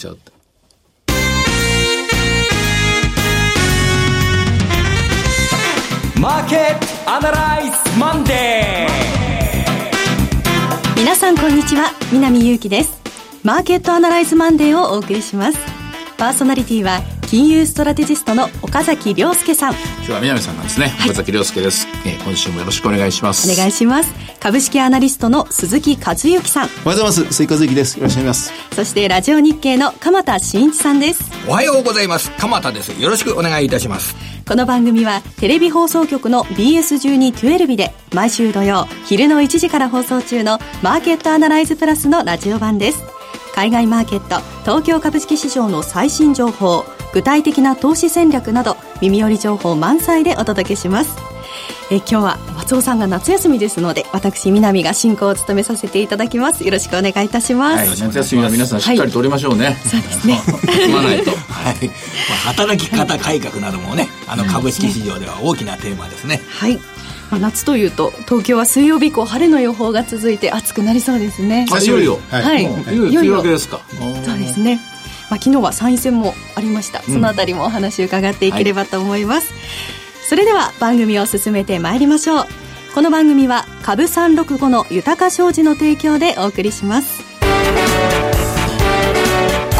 ちゃう。マーケットアナライズマンデー皆さんこんにちは。南祐希です。マーケットアナライズマンデーをお送りします。パーソナリティは金融ストラテジストの岡崎良介さん。今日は南さんなんですね、はい、岡崎良介です、えー、今週もよろしくお願いします。お願いします。株式アナリストの鈴木一之さん。おはようございます。鈴木和之です。よろしくお願いします。そしてラジオ日経の鎌田新一さんです。おはようございます。鎌田です。よろしくお願いいたします。この番組はテレビ放送局の BS1212 で毎週土曜昼の1時から放送中のマーケットアナライズプラスのラジオ版です。海外マーケット東京株式市場の最新情報具体的な投資戦略など耳寄り情報満載でお届けします。え今日は松尾さんが夏休みですので私南が進行を務めさせていただきます。よろしくお願いいたします、はい、夏休みは皆さんしっかり取りましょうね、はい、そうですね。積まないと、はい。まあ、働き方改革などもねあの株式市場では大きなテーマですね。はい。まあ、夏というと東京は水曜日以降晴れの予報が続いて暑くなりそうですね。あいよいよ。はい、いよいよわけですか。そうですねまあ、昨日は参院選もありました。そのあたりもお話伺っていければと思います、はい、それでは番組を進めてまいりましょう。この番組は株365の豊か商事の提供でお送りします。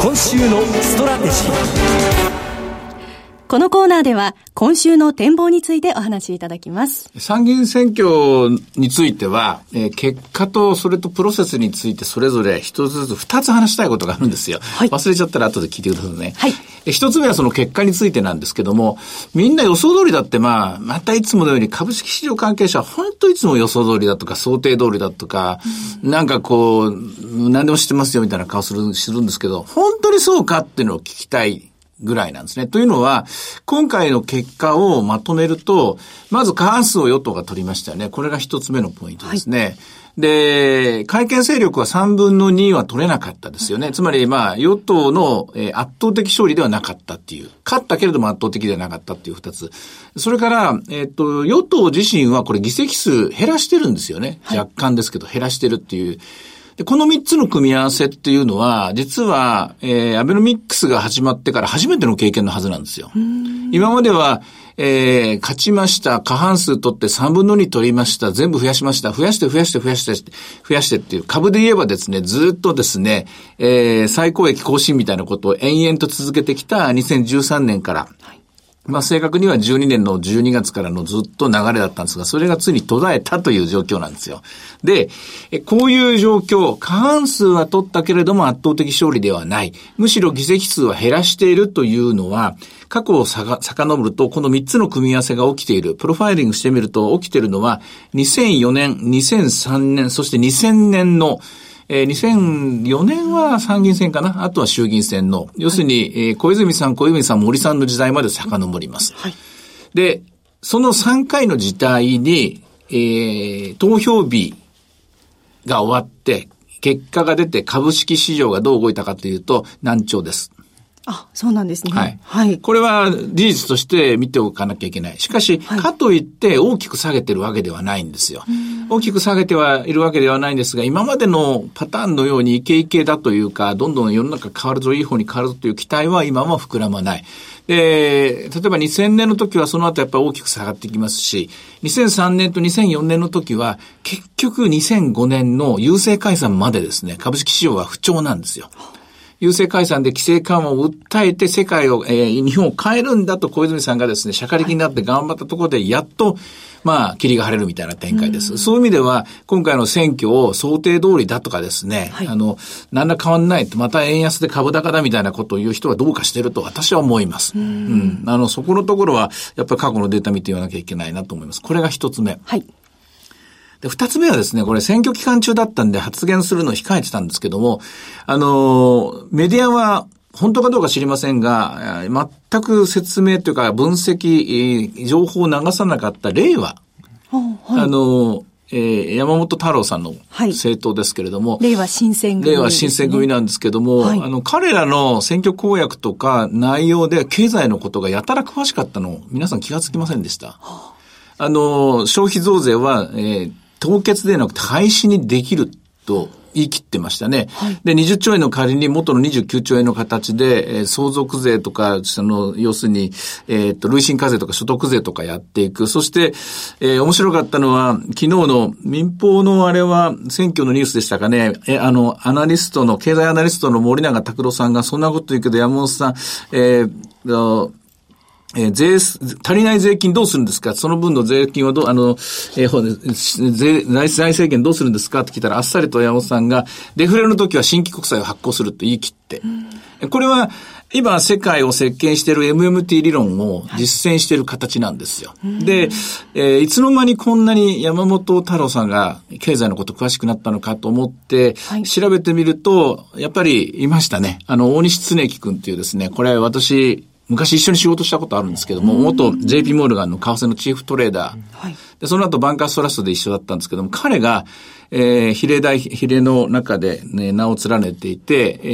今週のストラテジーこのコーナーでは今週の展望についてお話しいただきます。参議院選挙については、えー、結果とそれとプロセスについてそれぞれ一つずつ二つ話したいことがあるんですよ。はい、忘れちゃったら後で聞いてくださいね。はい。一つ目はその結果についてなんですけども、みんな予想通りだってまあ、またいつものように株式市場関係者は本当いつも予想通りだとか想定通りだとか、うん、なんかこう、何でも知ってますよみたいな顔する、するんですけど、本当にそうかっていうのを聞きたいぐらいなんですね。というのは、今回の結果をまとめると、まず過半数を与党が取りましたよね。これが一つ目のポイントですね。はいで、会見勢力は3分の2は取れなかったですよね。つまり、まあ、与党の、えー、圧倒的勝利ではなかったっていう。勝ったけれども圧倒的ではなかったっていう二つ。それから、えっ、ー、と、与党自身はこれ議席数減らしてるんですよね。若干ですけど、減らしてるっていう。で、この3つの組み合わせっていうのは、実は、えー、アベノミックスが始まってから初めての経験のはずなんですよ。今までは、えー、勝ちました、過半数取って3分の2取りました、全部増やしました、増やして増やして増やして、増やしてっていう、株で言えばですね、ずっとですね、えー、最高益更新みたいなことを延々と続けてきた2013年から、はいまあ正確には12年の12月からのずっと流れだったんですが、それがついに途絶えたという状況なんですよ。で、こういう状況、過半数は取ったけれども圧倒的勝利ではない。むしろ議席数は減らしているというのは、過去をさか遡ると、この3つの組み合わせが起きている。プロファイリングしてみると起きているのは、2004年、2003年、そして2000年のえー、2004年は参議院選かな？あとは衆議院選の、要するに、えー、小泉さん、小泉さん、森さんの時代まで遡ります。はい、で、その3回の時代に、えー、投票日が終わって、結果が出て株式市場がどう動いたかというと、難聴です。あ、そうなんですね。はい。はい。これは事実として見ておかなきゃいけない。しかし、はい、かといって大きく下げてるわけではないんですよ。大きく下げてはいるわけではないんですが、今までのパターンのようにイケイケだというか、どんどん世の中変わるぞ、いい方に変わるぞという期待は今は膨らまない。で、例えば2000年の時はその後やっぱり大きく下がってきますし、2003年と2004年の時は結局2005年の郵政解散までですね、株式市場は不調なんですよ。郵政解散で規制緩和を訴えて世界を、えー、日本を変えるんだと小泉さんがですね、社会的になって頑張ったところで、やっと、まあ、霧が晴れるみたいな展開です。うそういう意味では、今回の選挙を想定通りだとかですね、はい、あの、何ら変わんないと、また円安で株高だみたいなことを言う人はどうかしてると私は思います。うん,、あの、そこのところは、やっぱり過去のデータ見て言わなきゃいけないなと思います。これが一つ目。はい。で、二つ目はですね、これ選挙期間中だったんで発言するのを控えてたんですけども、あの、メディアは本当かどうか知りませんが、全く説明というか分析、情報を流さなかった令和。はい、あの、えー、山本太郎さんの政党ですけれども、はい、令和新選組、ね、令和新選組なんですけども、はい、あの、彼らの選挙公約とか内容で経済のことがやたら詳しかったの皆さん気がつきませんでした。あの、消費増税は、えー、凍結でなくて廃止にできると言い切ってましたね。はい、で、20兆円の仮に元の29兆円の形で、えー、相続税とか、その、要するに、えっ、と、累進課税とか所得税とかやっていく。そして、えー、面白かったのは、昨日の民放のあれは、選挙のニュースでしたかね、えー、あの、アナリストの、経済アナリストの森永拓郎さんが、そんなこと言うけど、山本さん、えー、えー、税、足りない税金どうするんですか？その分の税金はどう、あの、えー、税、財政権どうするんですか？って聞いたら、あっさりと山本さんが、デフレの時は新規国債を発行すると言い切って。うん、これは、今、世界を席巻している MMT 理論を実践している形なんですよ。はい、で、えー、いつの間にこんなに山本太郎さんが経済のこと詳しくなったのかと思って、調べてみると、やっぱりいましたね。あの、大西恒之君っていうですね、これ私、昔一緒に仕事したことあるんですけども、元 JP モルガンの為替のチーフトレーダー。はい、で、その後バンカーストラストで一緒だったんですけども、彼が、えー、比例大、比例の中でね、名を連ねていて、え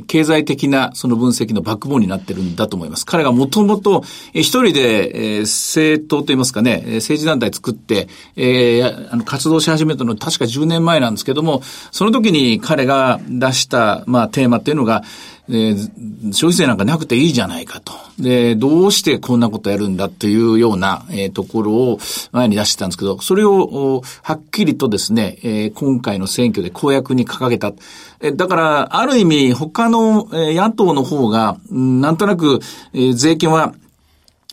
ー、経済的なその分析のバックボーンになってるんだと思います。彼がもともと、一人で、えー、政党といいますかね、政治団体作って、えー、あの、活動し始めたの確か10年前なんですけども、その時に彼が出した、まあ、テーマっていうのが、で、消費税なんかなくていいじゃないかと。で、どうしてこんなことやるんだというような、えー、ところを前に出してたんですけど、それを、はっきりとですね、えー、今回の選挙で公約に掲げた。えー、だから、ある意味、他の、えー、野党の方が、なんとなく、えー、税金は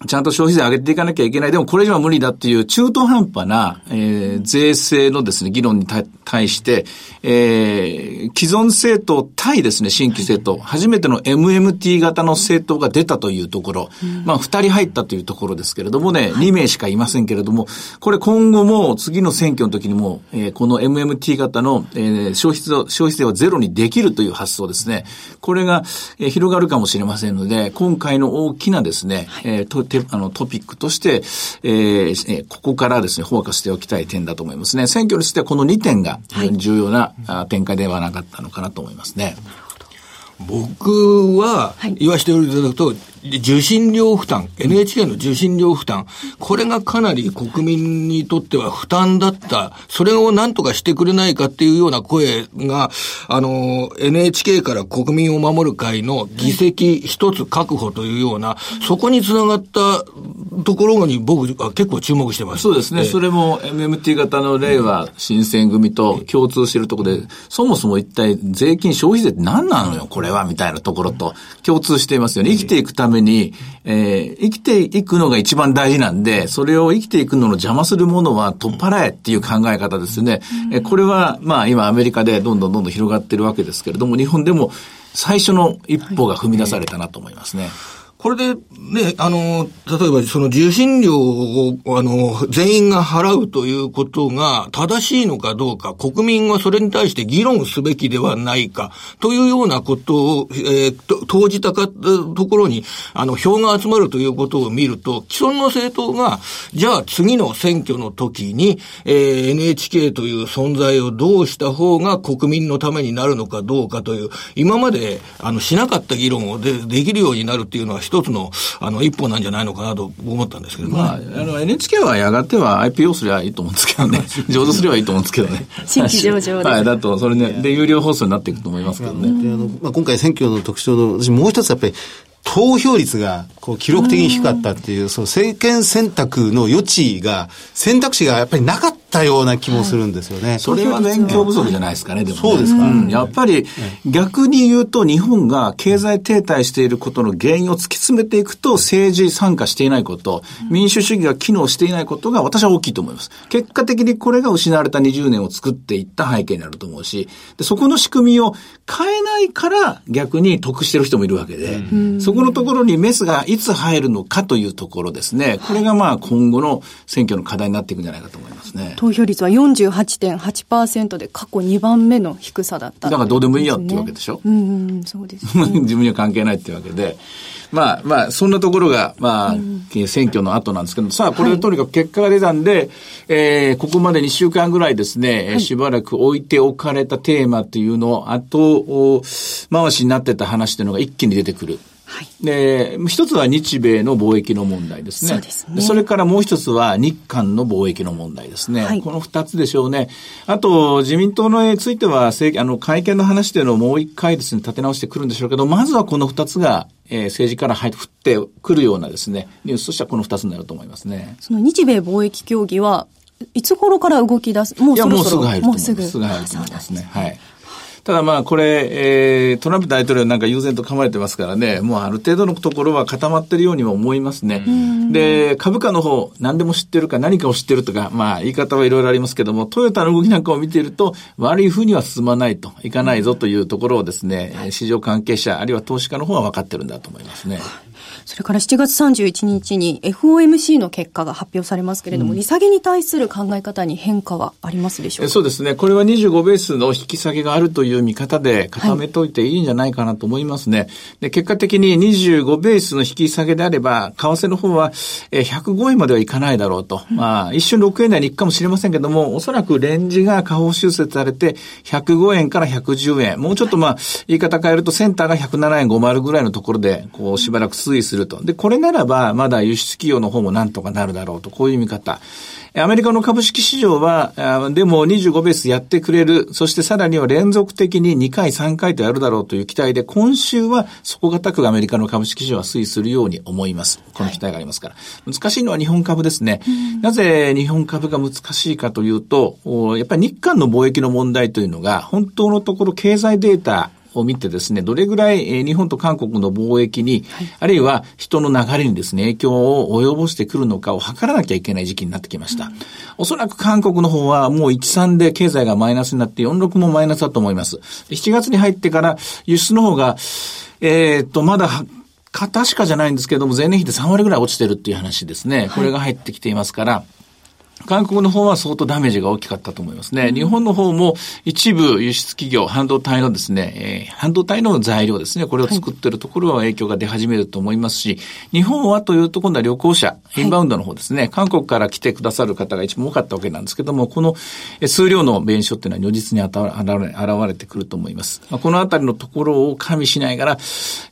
ちゃんと消費税上げていかなきゃいけない。でもこれ以上は無理だっていう中途半端な、えー、税制のですね、議論に対して、えー、既存政党対ですね、新規政党、初めての MMT 型の政党が出たというところ、うん、まあ二人入ったというところですけれどもね、二、名しかいませんけれども、これ今後も次の選挙の時にも、えー、この MMT 型の、えー、消費税、消費税をゼロにできるという発想ですね。これが、えー、広がるかもしれませんので、今回の大きなですね、えー、あのトピックとして、えー、ここからですね、フォーカスしておきたい点だと思いますね。選挙についてはこの2点が重要な、はい、展開ではなかったのかなと思いますね。僕は言わせていただくと、受信料負担、NHK の受信料負担、これがかなり国民にとっては負担だった。それを何とかしてくれないかっていうような声が、あの、NHK から国民を守る会の議席一つ確保というような、そこにつながったところに僕は結構注目してます。そうですね。それも MMT 型の令和新選組と共通しているところで、そもそも一体税金消費税って何なのよ、これは、みたいなところと共通していますよね。生きていくために、えー、生きていくのが一番大事なんで、それを生きていくのの邪魔するものは取っ払えっていう考え方ですよね。えこれは、まあ今アメリカでどんどんどんどん広がってるわけですけれども、日本でも最初の一歩が踏み出されたなと思いますね。これで、ね、あの、例えばその受信料を、あの、全員が払うということが正しいのかどうか、国民はそれに対して議論すべきではないか、というようなことを、えー、投じたか、ところに、あの、票が集まるということを見ると、既存の政党が、じゃあ次の選挙の時に、えー、NHK という存在をどうした方が国民のためになるのかどうかという、今まで、あの、しなかった議論をでできるようになるっていうのは、一つの、あの、一歩なんじゃないのかなと思ったんですけどね。まあ、あの、NHK はやがては IPO すればいいと思うんですけどね。上場すればいいと思うんですけどね。新規上場で。はい、だと、それね、で、有料放送になっていくと思いますけどね。であのまあ、今回選挙の特徴の、私もう一つやっぱり、投票率がこう記録的に低かったっていう、その政権選択の余地が、選択肢がやっぱりなかったような気もするんですよね。はい、それは勉強不足じゃないですかね、でも、ね、そうですか、うん、やっぱり、逆に言うと日本が経済停滞していることの原因を突き詰めていくと、政治参加していないこと、民主主義が機能していないことが私は大きいと思います。結果的にこれが失われた20年を作っていった背景になると思うし、でそこの仕組みを変えないから逆に得してる人もいるわけで、そこのところにメスがいつ入るのかというところですね。これがまあ今後の選挙の課題になっていくんじゃないかと思いますね。投票率は48.8%で過去2番目の低さだった、ね、だからどうでもいいよっていうわけでしょ？うん、うん、そうです、ね、自分には関係ないっていうわけで。まあまあ、そんなところが、まあ、うん、選挙の後なんですけど、さあ、これでとにかく結果が出たんで、はい、えー、ここまで2週間ぐらいですね、はい、しばらく置いておかれたテーマというのを後回しになってた話というのが一気に出てくる。はい、で、一つは日米の貿易の問題ですね。そうですね。それからもう一つは日韓の貿易の問題ですね。はい、この二つでしょうね。あと、自民党のついては、あの、会見の話でのもう一回ですね、立て直してくるんでしょうけど、まずはこの二つが、えー、政治から入ってくるようなですね、ニュースとしてはこの二つになると思いますね。その日米貿易協議は、いつ頃から動き出す？もうそろそろもうすぐ入ると思います。もうすぐ。入ると思いますね。はい。ただまあこれ、えー、トランプ大統領なんか悠然と構えてますからね、もうある程度のところは固まってるようにも思いますね。で、株価の方、何でも知ってるか何かを知ってるとか、まあ言い方はいろいろありますけども、トヨタの動きなんかを見ていると、悪い風には進まないと、いかないぞというところをですね、市場関係者、あるいは投資家の方は分かってるんだと思いますね。それから7月31日に FOMC の結果が発表されますけれども、うん、利下げに対する考え方に変化はありますでしょうか？そうですね。これは25ベースの引き下げがあるという見方で固めといていいんじゃないかなと思いますね。はい、で結果的に25ベースの引き下げであれば、為替の方は105円まではいかないだろうと。うん、まあ、一瞬6円台に行くかもしれませんけども、おそらくレンジが下方修正されて、105円から110円。もうちょっとまあ、言い方変えると、センターが107円50ぐらいのところで、こう、しばらく推移すると。で、これならば、まだ輸出企業の方もなんとかなるだろうと、こういう見方。アメリカの株式市場は、でも25ベースやってくれる。そしてさらには連続的に2回、3回とやるだろうという期待で、今週は底堅くアメリカの株式市場は推移するように思います。この期待がありますから。はい、難しいのは日本株ですね。なぜ日本株が難しいかというと、やっぱり日韓の貿易の問題というのが、本当のところ経済データ、を見てですね、どれぐらい日本と韓国の貿易に、はい、あるいは人の流れにですね、影響を及ぼしてくるのかを測らなきゃいけない時期になってきました。うん、おそらく韓国の方はもう13で経済がマイナスになって46もマイナスだと思います。7月に入ってから輸出の方が、えー、っと、まだ確かじゃないんですけども、前年比で3割ぐらい落ちてるっていう話ですね。これが入ってきていますから、韓国の方は相当ダメージが大きかったと思いますね。日本の方も一部輸出企業、半導体のですね、えー、半導体の材料ですね、これを作っているところは影響が出始めると思いますし、日本はというと今度は旅行者、インバウンドの方ですね、はい、韓国から来てくださる方が一番多かったわけなんですけども、この数量の弁償っていうのは如実に現れてくると思います。まあ、このあたりのところを加味しながら、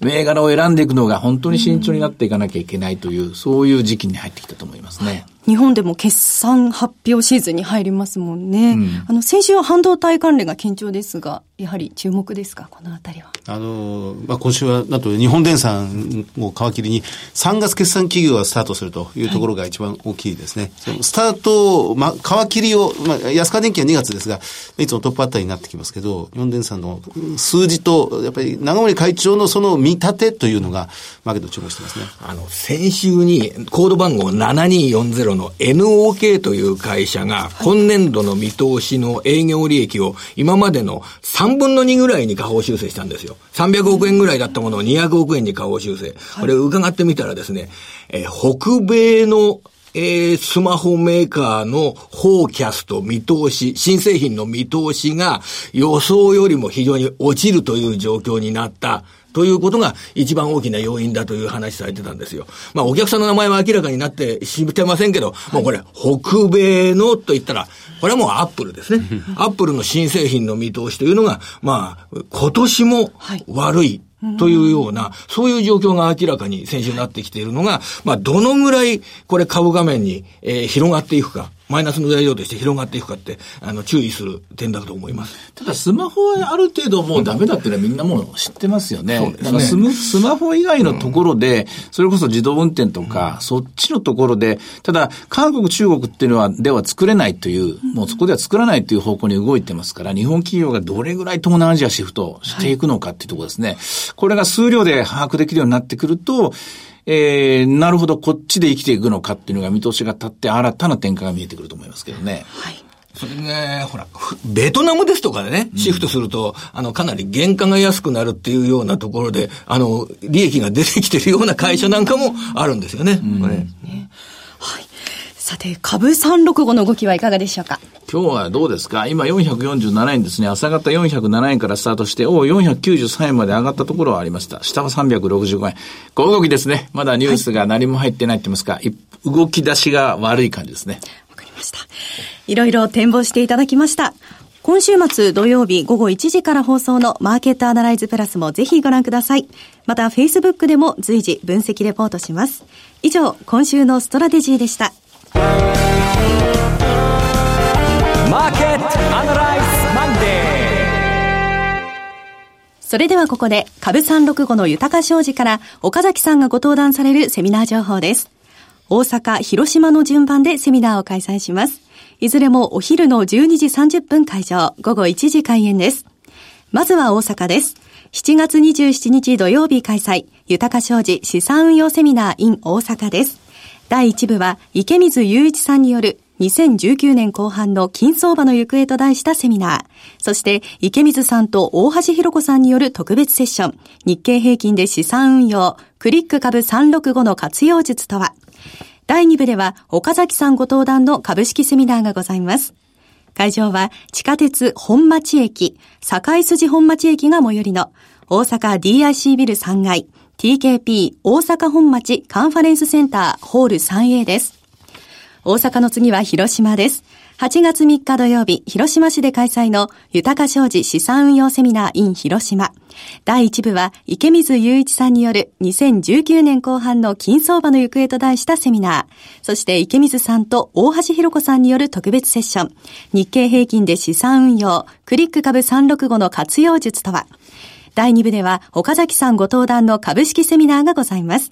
銘柄を選んでいくのが本当に慎重になっていかなきゃいけないという、そういう時期に入ってきたと思いますね。日本でも決算発表シーズンに入りますもんね。うん、あの、先週は半導体関連が堅調ですが、やはり注目ですか、このあたりは。あの、まあ、今週は、なんと日本電産を皮切りに、3月決算企業がスタートするというところが一番大きいですね。はい、スタート、まあ、皮切りを、まあ、安川電機は2月ですが、いつもトップバッターになってきますけど、日本電産の数字と、やっぱり長森会長のその見立てというのが、マーケット注目してますね。あの、先週にコード番号7240の NOK という会社が、今年度の見通しの営業利益を今までの3 3分の2ぐらいに下方修正したんですよ。300億円ぐらいだったものを200億円に下方修正。これ伺ってみたらですね、えー、北米のえー、スマホメーカーのフォーキャスト見通し、新製品の見通しが予想よりも非常に落ちるという状況になった。ということが一番大きな要因だという話されてたんですよ。まあお客さんの名前は明らかになって知ってませんけど、もうこれ北米のと言ったら、これはもうアップルですね。アップルの新製品の見通しというのが、まあ今年も悪い。というような、そういう状況が明らかに先週なってきているのが、まあ、どのぐらい、これ株画面に、えー、広がっていくか。マイナスの材料として広がっていくかって、あの、注意する点だと思います。ただ、スマホはある程度もうダメだっていうのはみんなもう知ってますよね。そうですね。スマスマホ以外のところで、それこそ自動運転とか、うん、そっちのところで、ただ、韓国、中国っていうのは、では作れないという、もうそこでは作らないという方向に動いてますから、日本企業がどれぐらい東南アジアシフトしていくのかっていうところですね。はい、これが数量で把握できるようになってくると、えー、なるほど、こっちで生きていくのかっていうのが見通しが立って新たな展開が見えてくると思いますけどね。はい。それね、ほら、ベトナムですとかでね、シフトすると、うん、あの、かなり原価が安くなるっていうようなところで、あの、利益が出てきてるような会社なんかもあるんですよね。うん、これ。ねはい。さて、株365の動きはいかがでしょうか？今日はどうですか？今447円ですね。朝方407円からスタートして、お493円まで上がったところはありました。下は365円。小動きですね。まだニュースが何も入ってないって言いますか、はい、動き出しが悪い感じですね。わかりました。いろいろ展望していただきました。今週末土曜日午後1時から放送のマーケットアナライズプラスもぜひご覧ください。また、Facebook でも随時分析レポートします。以上、今週のストラテジーでした。マーケットアナライズマンデーそれではここで株365の豊商事から岡崎さんがご登壇されるセミナー情報です。大阪、広島の順番でセミナーを開催します。いずれもお昼の12時30分会場、午後1時開演です。まずは大阪です。7月27日土曜日開催、豊か商事資産運用セミナー in 大阪です。第1部は池水雄一さんによる2019年後半の金相場の行方と題したセミナー。そして池水さんと大橋弘子さんによる特別セッション。日経平均で資産運用。クリック株365の活用術とは第2部では岡崎さんご登壇の株式セミナーがございます。会場は地下鉄本町駅、境筋本町駅が最寄りの大阪 DIC ビル3階 TKP 大阪本町カンファレンスセンターホール 3A です。大阪の次は広島です。8月3日土曜日、広島市で開催の豊か商事資産運用セミナー in 広島。第1部は池水雄一さんによる2019年後半の金相場の行方と題したセミナー。そして池水さんと大橋弘子さんによる特別セッション。日経平均で資産運用、クリック株365の活用術とは。第2部では岡崎さんご登壇の株式セミナーがございます。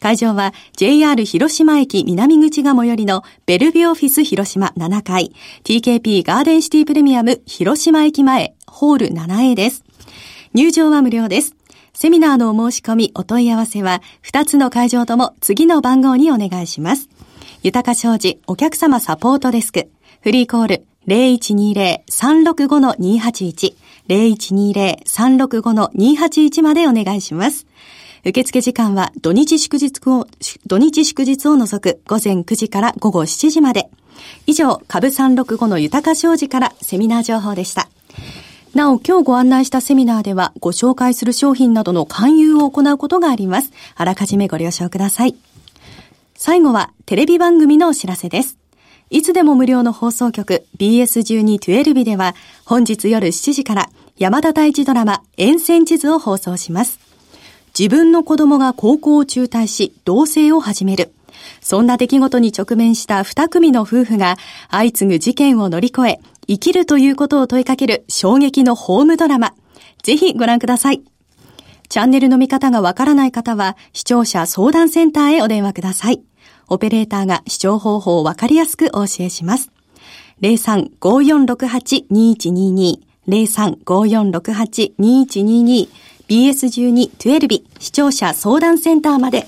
会場は JR 広島駅南口が最寄りのベルビオフィス広島7階 TKP ガーデンシティプレミアム広島駅前ホール 7A です。入場は無料です。セミナーのお申し込み、お問い合わせは2つの会場とも次の番号にお願いします。豊か商事お客様サポートデスクフリーコール0120-365-281 0120-365-281までお願いします。受付時間は土日祝日を、土日祝日を除く午前9時から午後7時まで。以上、株365の豊か商事からセミナー情報でした。なお、今日ご案内したセミナーでは、ご紹介する商品などの勧誘を行うことがあります。あらかじめご了承ください。最後は、テレビ番組のお知らせです。いつでも無料の放送局 BS1212 では、本日夜7時から山田大地ドラマ、沿線地図を放送します。自分の子供が高校を中退し、同棲を始める。そんな出来事に直面した二組の夫婦が相次ぐ事件を乗り越え、生きるということを問いかける衝撃のホームドラマ。ぜひご覧ください。チャンネルの見方がわからない方は、視聴者相談センターへお電話ください。オペレーターが視聴方法をわかりやすくお教えします。03-5468-2122 03-5468-2122 BS12-12 視聴者相談センターまで。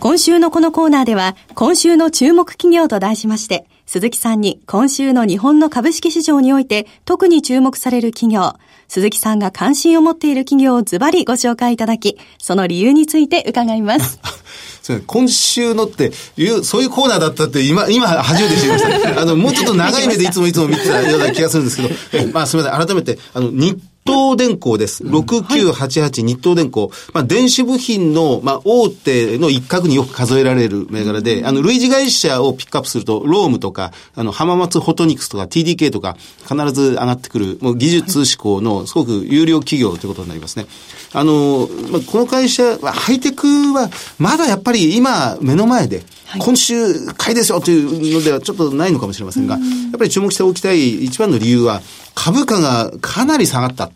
今週のこのコーナーでは、今週の注目企業と題しまして、鈴木さんに今週の日本の株式市場において特に注目される企業、鈴木さんが関心を持っている企業をズバリご紹介いただき、その理由について伺います。今週のっていう、そういうコーナーだったって今、今初めて知りました。あの、もうちょっと長い目でいつもいつも見てたような気がするんですけど、まあすみません。改めて、あの、日東電工です。6988日東電工。まあ、電子部品の、まあ、大手の一角によく数えられる銘柄で、あの、類似会社をピックアップすると、ロームとか、あの、浜松フォトニクスとか TDK とか、必ず上がってくる、もう技術志向のすごく有料企業ということになりますね。あの、まあ、この会社は、ハイテクは、まだやっぱり今、目の前で、今週買いですよというのではちょっとないのかもしれませんが、やっぱり注目しておきたい一番の理由は、株価がかなり下がった。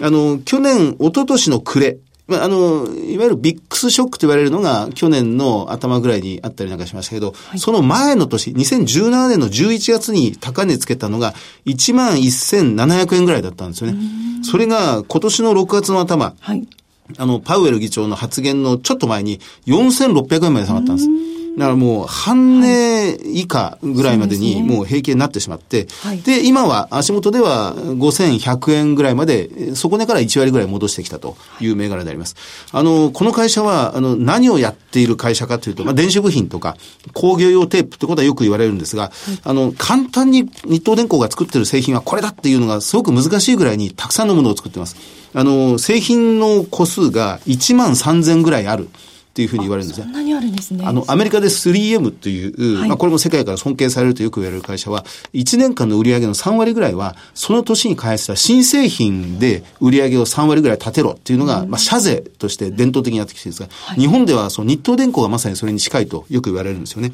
あの、去年、一昨年の暮れ、まあ、あの、いわゆるビックスショックと言われるのが去年の頭ぐらいにあったりなんかしましたけど、はい、その前の年、2017年の11月に高値つけたのが1万1700円ぐらいだったんですよね。それが今年の6月の頭、はい、あの、パウエル議長の発言のちょっと前に4600円まで下がったんです。だからもう半値以下ぐらいまでにもう平均になってしまって、はい、で、今は足元では5100円ぐらいまで、底値から1割ぐらい戻してきたという銘柄であります。あの、この会社は、あの、何をやっている会社かというと、まあ、電子部品とか工業用テープってことはよく言われるんですが、はい、あの、簡単に日東電工が作ってる製品はこれだっていうのがすごく難しいぐらいにたくさんのものを作ってます。あの、製品の個数が1万3000ぐらいある。っっていうふうに言われるんですね。そんなにあるんですね。あの、アメリカで 3M という、はい、まあこれも世界から尊敬されるとよく言われる会社は、1年間の売上の3割ぐらいは、その年に開発した新製品で売上を3割ぐらい立てろっていうのが、うん、まあ社税として伝統的になってきてるんですが、はい、日本ではその日東電工がまさにそれに近いとよく言われるんですよね。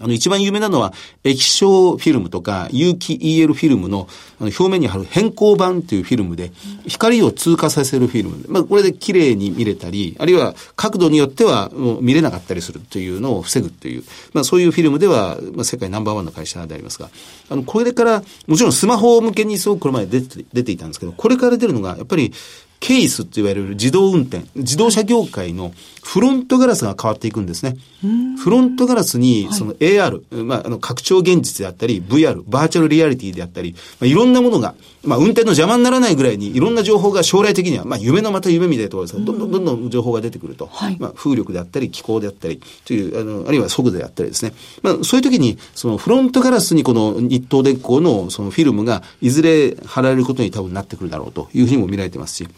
あの、一番有名なのは、液晶フィルムとか、有機 EL フィルムのあの表面に貼る変更板というフィルムで、光を通過させるフィルム。まあ、これで綺麗に見れたり、あるいは角度によってはもう見れなかったりするというのを防ぐという、まあ、そういうフィルムでは、まあ、世界ナンバーワンの会社でありますが、あの、これから、もちろんスマホ向けにすごくこれまで出て出ていたんですけど、これから出るのが、やっぱり、ケースって言われる自動運転、自動車業界のフロントガラスが変わっていくんですね。フロントガラスに、その AR、はい、まあ、あの、拡張現実であったり、VR、バーチャルリアリティであったり、まあ、いろんなものが、まあ、運転の邪魔にならないぐらいに、いろんな情報が将来的には、まあ、夢のまた夢みたいなところですが、どんどんどんどん情報が出てくると。はい、まあ、風力であったり、気候であったり、という、あの、あるいは速度であったりですね。まあ、そういう時に、そのフロントガラスにこの日東電工のそのフィルムが、いずれ貼られることに多分なってくるだろうというふうにも見られてますし、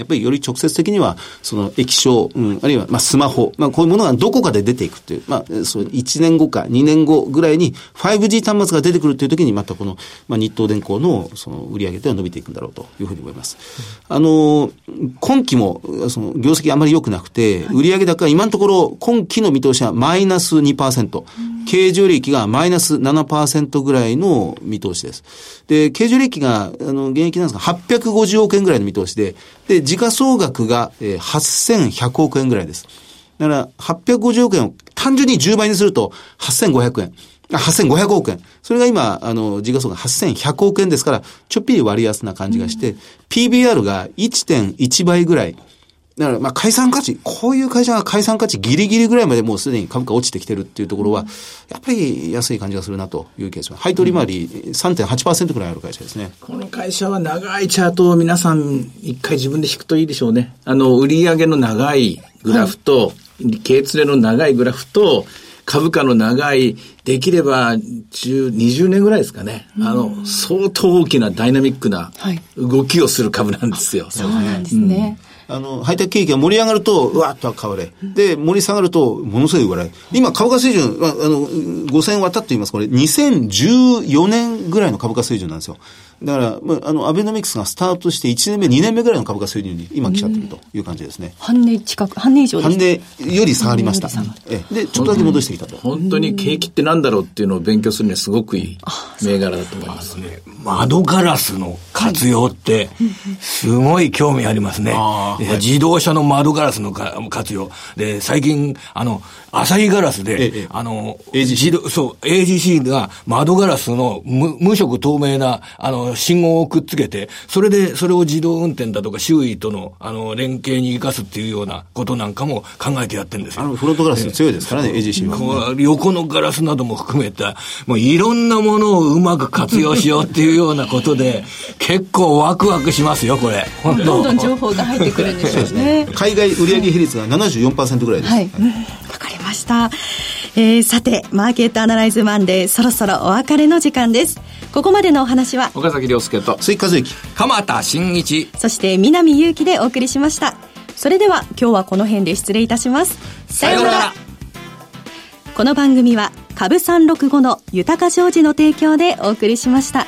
やっぱりより直接的には、その液晶、うん、あるいは、まあ、スマホ、まあ、こういうものがどこかで出ていくという、まあ、そう、1年後か2年後ぐらいに 5G 端末が出てくるという時に、またこの、まあ、日東電工の、その、売上では伸びていくんだろうというふうに思います。あの、今期も、その、業績あまり良くなくて、売上高今のところ、今期の見通しはマイナス2%、経常利益がマイナス7%ぐらいの見通しです。で、経常利益が、あの、現役なんですが、850億円ぐらいの見通しで、で、時価総額が、えー、8100億円ぐらいです。だから、850億円を単純に10倍にすると、8500円。あ、8500億円。それが今、あの、時価総額8100億円ですから、ちょっぴり割安な感じがして、うん、PBR が1.1倍ぐらいだから、まあ、解散価値、こういう会社が解散価値ギリギリぐらいまでもうすでに株価落ちてきてるっていうところは、やっぱり安い感じがするなというケースは、配当利回り3.8%ぐらいある会社ですね。この会社は長いチャートを皆さん一回自分で引くといいでしょうね。あの、売上の長いグラフと、はい、経連れの長いグラフと、株価の長い、できれば10、20年ぐらいですかね。あの、相当大きなダイナミックな動きをする株なんですよ。そうなんですね。うんあの、ハイテク景気が盛り上がると、うわっと買われ。で、盛り下がると、ものすごい売られ。今、株価水準、あの、5000円渡って言います。これ、2014年ぐらいの株価水準なんですよ。だから、まあ、あの、アベノミクスがスタートして1年目、2年目ぐらいの株価水準に今来ちゃってるという感じですね。半値近く、半値以上半値より下がりました。えで、ちょっとだけ戻してきたと。本当に景気ってなんだろうっていうのを勉強するにはすごくいい銘柄だと思いますね。窓ガラスの活用って、すごい興味ありますね。自動車の窓ガラスの活用。で、最近、あの、アサヒガラスで、ええ、あの、AGC。そう、AGC が窓ガラスの無無色透明な、あの、信号をくっつけて、それで、それを自動運転だとか周囲との、あの、連携に生かすっていうようなことなんかも考えてやってるんですよ。あの、フロントガラス強いですからね、AGC は。横のガラスなども含めた、もういろんなものをうまく活用しようっていうようなことで、結構ワクワクしますよ、これ。どんどん情報が入ってくるんでしょうね。海外売上比率が74%ぐらいです。はい。わ、かりました。えー、さて、マーケットアナライズマンデー、そろそろお別れの時間です。ここまでのお話は、岡崎亮介と、追加税鎌田新一、そして南祐希でお送りしました。それでは、今日はこの辺で失礼いたします。さようなら。この番組は、株365の豊か商事の提供でお送りしました。